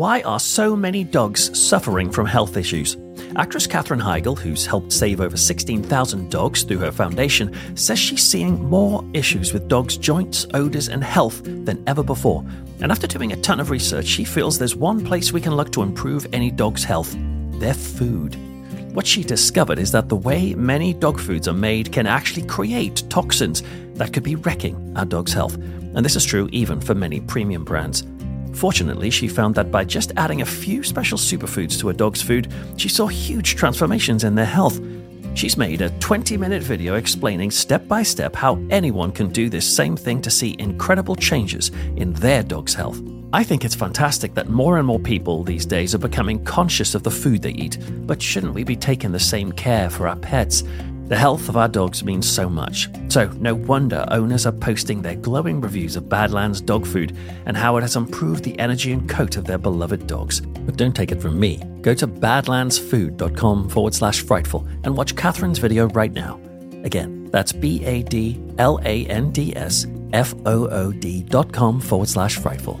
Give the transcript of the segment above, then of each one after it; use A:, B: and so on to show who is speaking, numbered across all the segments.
A: Why are so many dogs suffering from health issues? Actress Katherine Heigl, who's helped save over 16,000 dogs through her foundation, says she's seeing more issues with dogs' joints, odors, and health than ever before. And after doing a ton of research, she feels there's one place we can look to improve any dog's health their food. What she discovered is that the way many dog foods are made can actually create toxins that could be wrecking our dog's health. And this is true even for many premium brands. Fortunately, she found that by just adding a few special superfoods to a dog's food, she saw huge transformations in their health. She's made a 20 minute video explaining step by step how anyone can do this same thing to see incredible changes in their dog's health. I think it's fantastic that more and more people these days are becoming conscious of the food they eat, but shouldn't we be taking the same care for our pets? The health of our dogs means so much. So, no wonder owners are posting their glowing reviews of Badlands dog food and how it has improved the energy and coat of their beloved dogs. But don't take it from me. Go to badlandsfood.com forward slash frightful and watch Katherine's video right now. Again, that's B A D L A N D S F O O D dot com forward slash frightful.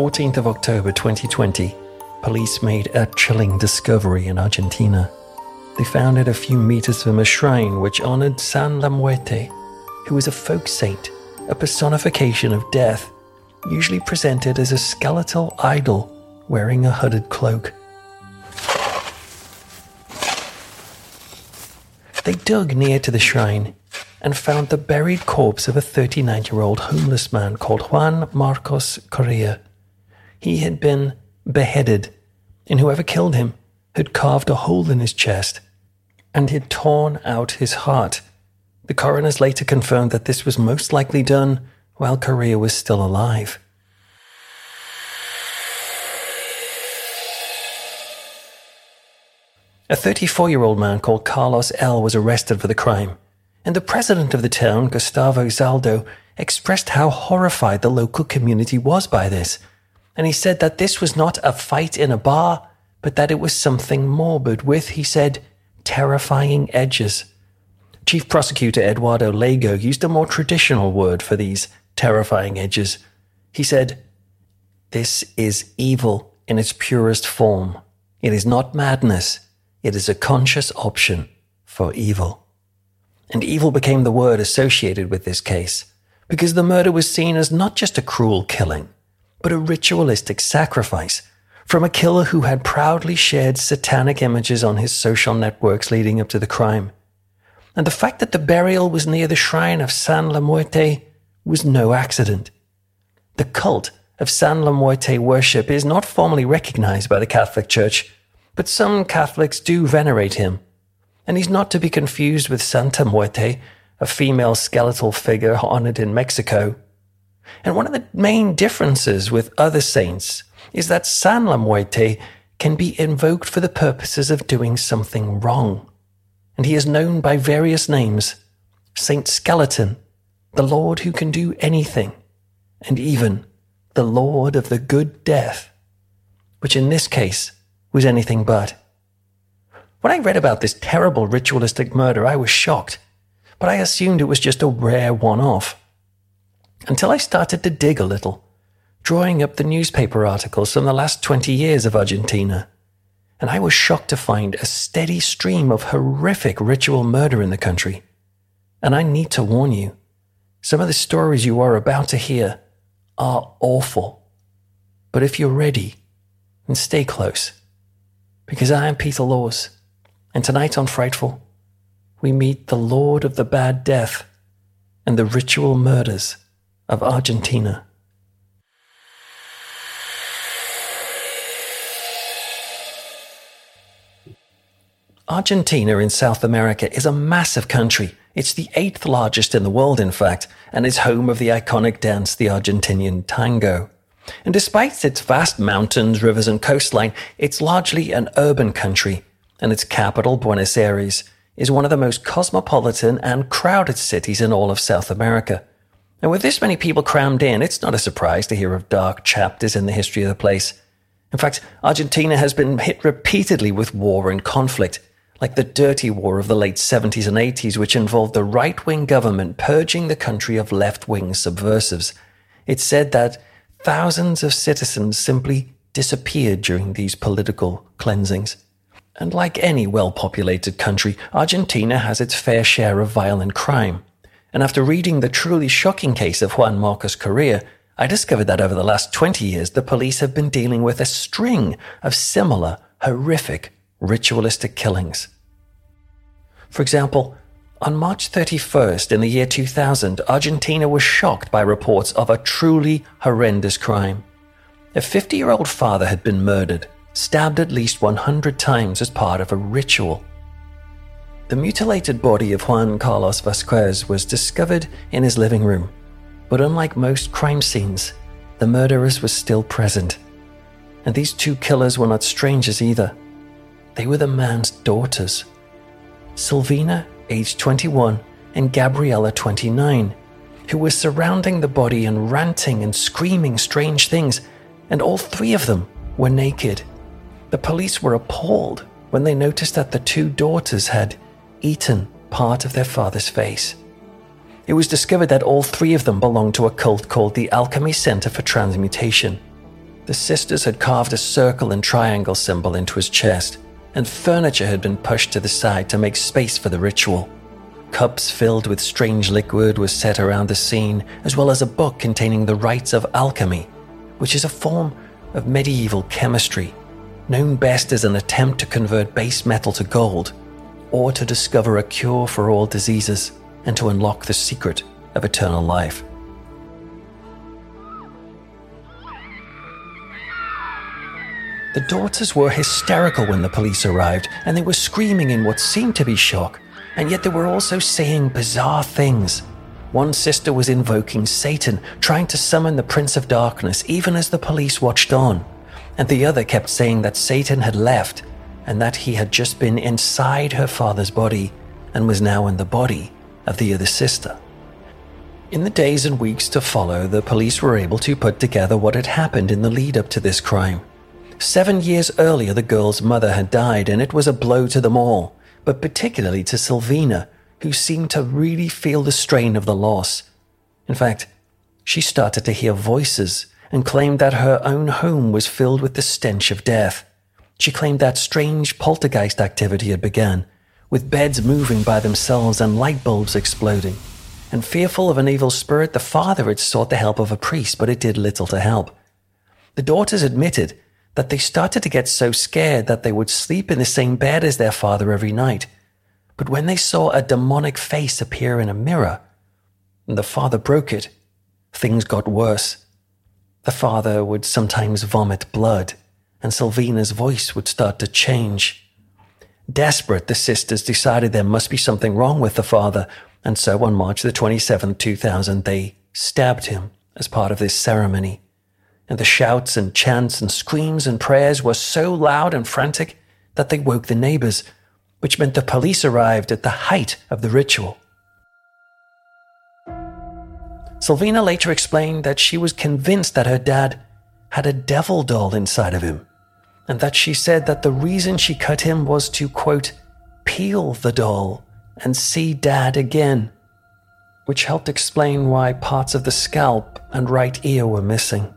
A: 14th of October 2020, police made a chilling discovery in Argentina. They found it a few meters from a shrine which honored San La Muerte, who was a folk saint, a personification of death, usually presented as a skeletal idol wearing a hooded cloak. They dug near to the shrine and found the buried corpse of a 39 year old homeless man called Juan Marcos Correa. He had been beheaded, and whoever killed him had carved a hole in his chest and had torn out his heart. The coroners later confirmed that this was most likely done while Correa was still alive. A 34 year old man called Carlos L. was arrested for the crime, and the president of the town, Gustavo Zaldo, expressed how horrified the local community was by this. And he said that this was not a fight in a bar, but that it was something morbid with, he said, terrifying edges. Chief Prosecutor Eduardo Lago used a more traditional word for these terrifying edges. He said, This is evil in its purest form. It is not madness. It is a conscious option for evil. And evil became the word associated with this case because the murder was seen as not just a cruel killing, but a ritualistic sacrifice from a killer who had proudly shared satanic images on his social networks leading up to the crime. And the fact that the burial was near the shrine of San La Muerte was no accident. The cult of San La Muerte worship is not formally recognized by the Catholic Church, but some Catholics do venerate him. And he's not to be confused with Santa Muerte, a female skeletal figure honored in Mexico. And one of the main differences with other saints is that San La Muerte can be invoked for the purposes of doing something wrong. And he is known by various names Saint Skeleton, the Lord who can do anything, and even the Lord of the Good Death, which in this case was anything but. When I read about this terrible ritualistic murder, I was shocked, but I assumed it was just a rare one off. Until I started to dig a little, drawing up the newspaper articles from the last 20 years of Argentina. And I was shocked to find a steady stream of horrific ritual murder in the country. And I need to warn you, some of the stories you are about to hear are awful. But if you're ready, and stay close. Because I am Peter Laws, and tonight on Frightful, we meet the Lord of the Bad Death and the ritual murders of Argentina. Argentina in South America is a massive country. It's the eighth largest in the world, in fact, and is home of the iconic dance, the Argentinian tango. And despite its vast mountains, rivers, and coastline, it's largely an urban country, and its capital, Buenos Aires, is one of the most cosmopolitan and crowded cities in all of South America. And with this many people crammed in, it's not a surprise to hear of dark chapters in the history of the place. In fact, Argentina has been hit repeatedly with war and conflict like the dirty war of the late 70s and 80s, which involved the right wing government purging the country of left wing subversives. It said that thousands of citizens simply disappeared during these political cleansings. And like any well populated country, Argentina has its fair share of violent crime. And after reading the truly shocking case of Juan Marcos Correa, I discovered that over the last 20 years, the police have been dealing with a string of similar, horrific ritualistic killings. For example, on March 31st in the year 2000, Argentina was shocked by reports of a truly horrendous crime. A 50 year old father had been murdered, stabbed at least 100 times as part of a ritual. The mutilated body of Juan Carlos Vasquez was discovered in his living room, but unlike most crime scenes, the murderers were still present. And these two killers were not strangers either. They were the man's daughters. Silvina, aged 21, and Gabriela, 29, who were surrounding the body and ranting and screaming strange things, and all three of them were naked. The police were appalled when they noticed that the two daughters had eaten part of their father's face. It was discovered that all three of them belonged to a cult called the Alchemy Center for Transmutation. The sisters had carved a circle and triangle symbol into his chest and furniture had been pushed to the side to make space for the ritual. Cups filled with strange liquid were set around the scene, as well as a book containing the rites of alchemy, which is a form of medieval chemistry, known best as an attempt to convert base metal to gold, or to discover a cure for all diseases and to unlock the secret of eternal life. The daughters were hysterical when the police arrived, and they were screaming in what seemed to be shock, and yet they were also saying bizarre things. One sister was invoking Satan, trying to summon the Prince of Darkness, even as the police watched on. And the other kept saying that Satan had left, and that he had just been inside her father's body and was now in the body of the other sister. In the days and weeks to follow, the police were able to put together what had happened in the lead up to this crime. Seven years earlier, the girl's mother had died, and it was a blow to them all, but particularly to Silvina, who seemed to really feel the strain of the loss. In fact, she started to hear voices and claimed that her own home was filled with the stench of death. She claimed that strange poltergeist activity had begun, with beds moving by themselves and light bulbs exploding. And fearful of an evil spirit, the father had sought the help of a priest, but it did little to help. The daughters admitted that they started to get so scared that they would sleep in the same bed as their father every night. But when they saw a demonic face appear in a mirror, and the father broke it, things got worse. The father would sometimes vomit blood, and Silvina's voice would start to change. Desperate, the sisters decided there must be something wrong with the father, and so on March the 27th, 2000, they stabbed him as part of this ceremony and the shouts and chants and screams and prayers were so loud and frantic that they woke the neighbors, which meant the police arrived at the height of the ritual. Silvina later explained that she was convinced that her dad had a devil doll inside of him, and that she said that the reason she cut him was to, quote, peel the doll and see dad again, which helped explain why parts of the scalp and right ear were missing.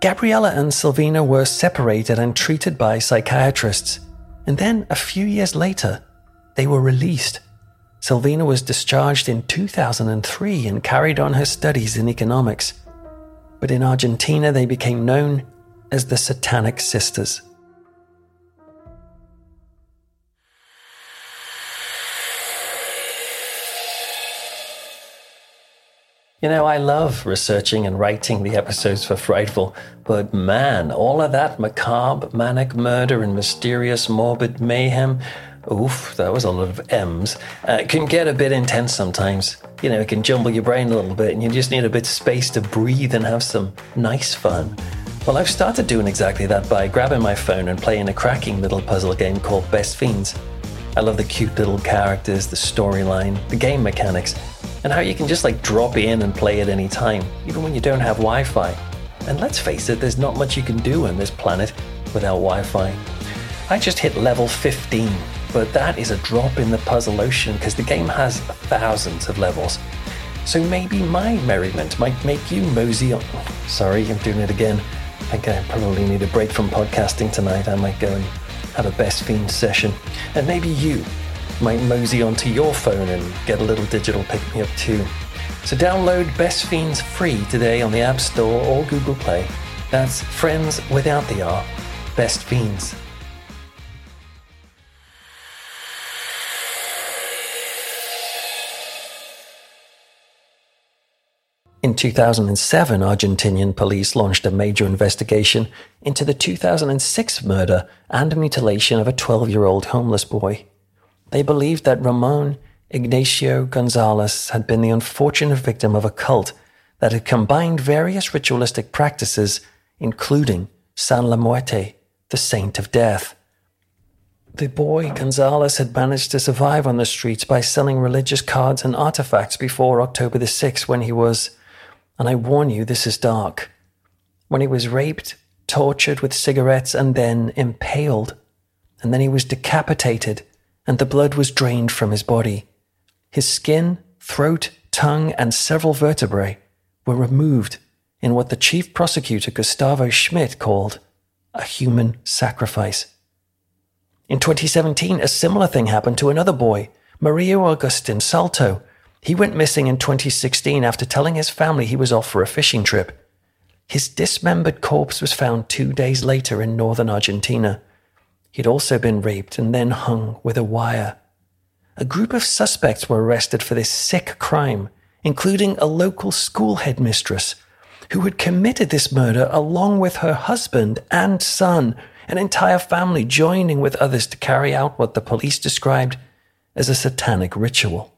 A: Gabriela and Silvina were separated and treated by psychiatrists, and then a few years later, they were released. Silvina was discharged in 2003 and carried on her studies in economics. But in Argentina, they became known as the Satanic Sisters. You know, I love researching and writing the episodes for Frightful, but man, all of that macabre, manic murder and mysterious, morbid mayhem, oof, that was a lot of M's, uh, can get a bit intense sometimes. You know, it can jumble your brain a little bit, and you just need a bit of space to breathe and have some nice fun. Well, I've started doing exactly that by grabbing my phone and playing a cracking little puzzle game called Best Fiends. I love the cute little characters, the storyline, the game mechanics and how you can just like drop in and play at any time, even when you don't have Wi Fi. And let's face it, there's not much you can do on this planet without Wi Fi. I just hit level 15, but that is a drop in the puzzle ocean because the game has thousands of levels. So maybe my merriment might make you mosey on. Sorry, I'm doing it again. I think I probably need a break from podcasting tonight. I might go and have a best fiend session. And maybe you might mosey onto your phone and get a little digital pick me up too. So download Best Fiends free today on the App Store or Google Play. That's Friends without the R, Best Fiends. In 2007, Argentinian police launched a major investigation into the 2006 murder and mutilation of a 12 year old homeless boy. They believed that Ramon Ignacio Gonzalez had been the unfortunate victim of a cult that had combined various ritualistic practices, including San La Muerte, the saint of death. The boy Gonzalez had managed to survive on the streets by selling religious cards and artifacts before October the 6th when he was, and I warn you, this is dark, when he was raped, tortured with cigarettes, and then impaled. And then he was decapitated and the blood was drained from his body. His skin, throat, tongue, and several vertebrae were removed in what the chief prosecutor Gustavo Schmidt called a human sacrifice. In 2017, a similar thing happened to another boy, Mario Augustin Salto. He went missing in 2016 after telling his family he was off for a fishing trip. His dismembered corpse was found two days later in northern Argentina. He'd also been raped and then hung with a wire. A group of suspects were arrested for this sick crime, including a local school headmistress who had committed this murder along with her husband and son, an entire family joining with others to carry out what the police described as a satanic ritual.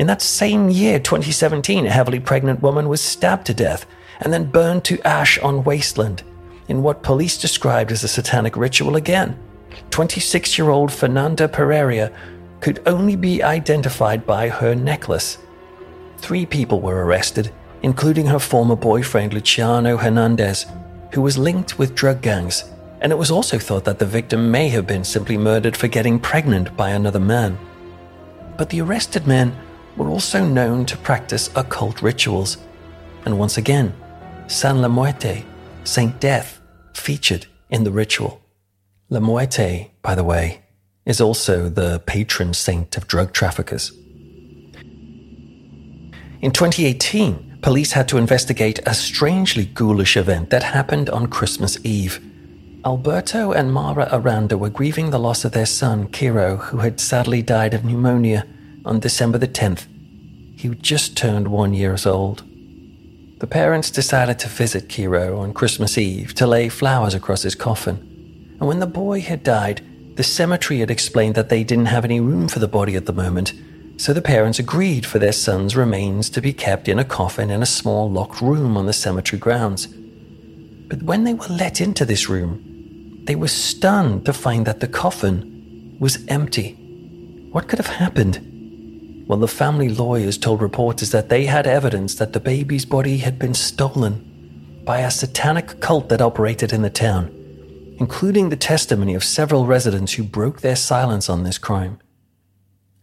A: In that same year, 2017, a heavily pregnant woman was stabbed to death and then burned to ash on wasteland in what police described as a satanic ritual again. 26 year old Fernanda Pereira could only be identified by her necklace. Three people were arrested, including her former boyfriend Luciano Hernandez, who was linked with drug gangs, and it was also thought that the victim may have been simply murdered for getting pregnant by another man. But the arrested men were also known to practice occult rituals, and once again, San La Muerte, Saint Death, featured in the ritual. La Muerte, by the way, is also the patron saint of drug traffickers. In 2018, police had to investigate a strangely ghoulish event that happened on Christmas Eve. Alberto and Mara Aranda were grieving the loss of their son, Kiro, who had sadly died of pneumonia on December the 10th. He just turned one years old. The parents decided to visit Kiro on Christmas Eve to lay flowers across his coffin. And when the boy had died, the cemetery had explained that they didn't have any room for the body at the moment, so the parents agreed for their son's remains to be kept in a coffin in a small locked room on the cemetery grounds. But when they were let into this room, they were stunned to find that the coffin was empty. What could have happened? Well, the family lawyers told reporters that they had evidence that the baby's body had been stolen by a satanic cult that operated in the town, including the testimony of several residents who broke their silence on this crime.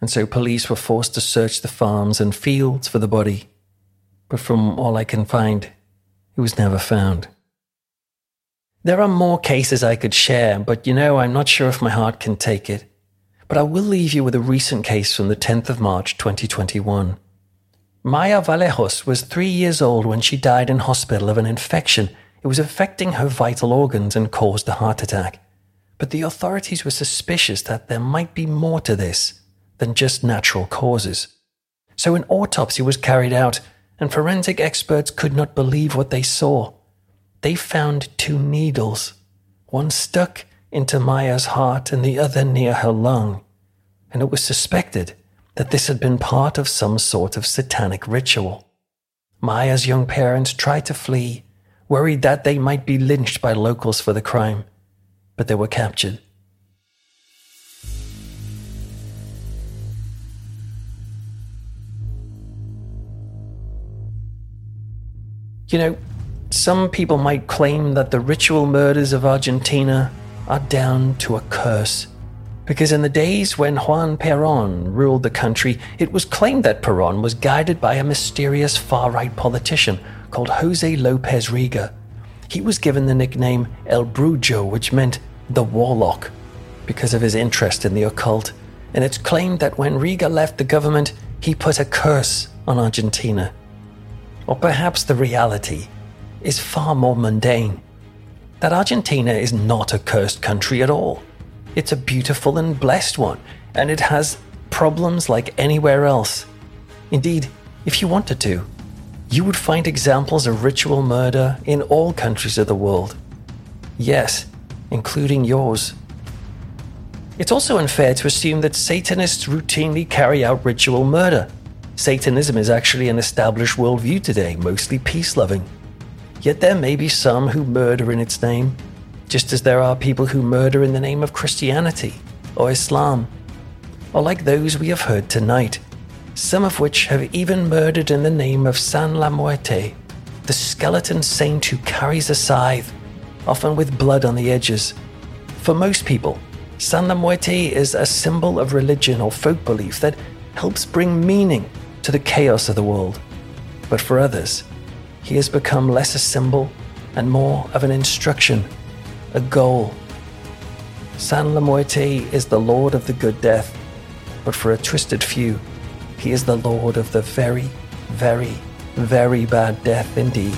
A: And so police were forced to search the farms and fields for the body. But from all I can find, it was never found. There are more cases I could share, but you know, I'm not sure if my heart can take it. But I will leave you with a recent case from the 10th of March 2021. Maya Vallejos was three years old when she died in hospital of an infection. It was affecting her vital organs and caused a heart attack. But the authorities were suspicious that there might be more to this than just natural causes. So an autopsy was carried out, and forensic experts could not believe what they saw. They found two needles, one stuck into Maya's heart and the other near her lung, and it was suspected that this had been part of some sort of satanic ritual. Maya's young parents tried to flee, worried that they might be lynched by locals for the crime, but they were captured. You know, some people might claim that the ritual murders of Argentina are down to a curse. Because in the days when Juan Perón ruled the country, it was claimed that Perón was guided by a mysterious far right politician called Jose Lopez Rega. He was given the nickname El Brujo, which meant the warlock, because of his interest in the occult. And it's claimed that when Rega left the government, he put a curse on Argentina. Or perhaps the reality is far more mundane that Argentina is not a cursed country at all. It's a beautiful and blessed one, and it has problems like anywhere else. Indeed, if you wanted to, you would find examples of ritual murder in all countries of the world. Yes, including yours. It's also unfair to assume that Satanists routinely carry out ritual murder. Satanism is actually an established worldview today, mostly peace loving. Yet there may be some who murder in its name, just as there are people who murder in the name of Christianity or Islam, or like those we have heard tonight, some of which have even murdered in the name of San La Muerte, the skeleton saint who carries a scythe, often with blood on the edges. For most people, San La Muerte is a symbol of religion or folk belief that helps bring meaning to the chaos of the world. But for others, he has become less a symbol and more of an instruction, a goal. San La Muerte is the Lord of the good death, but for a twisted few, he is the Lord of the very, very, very bad death indeed.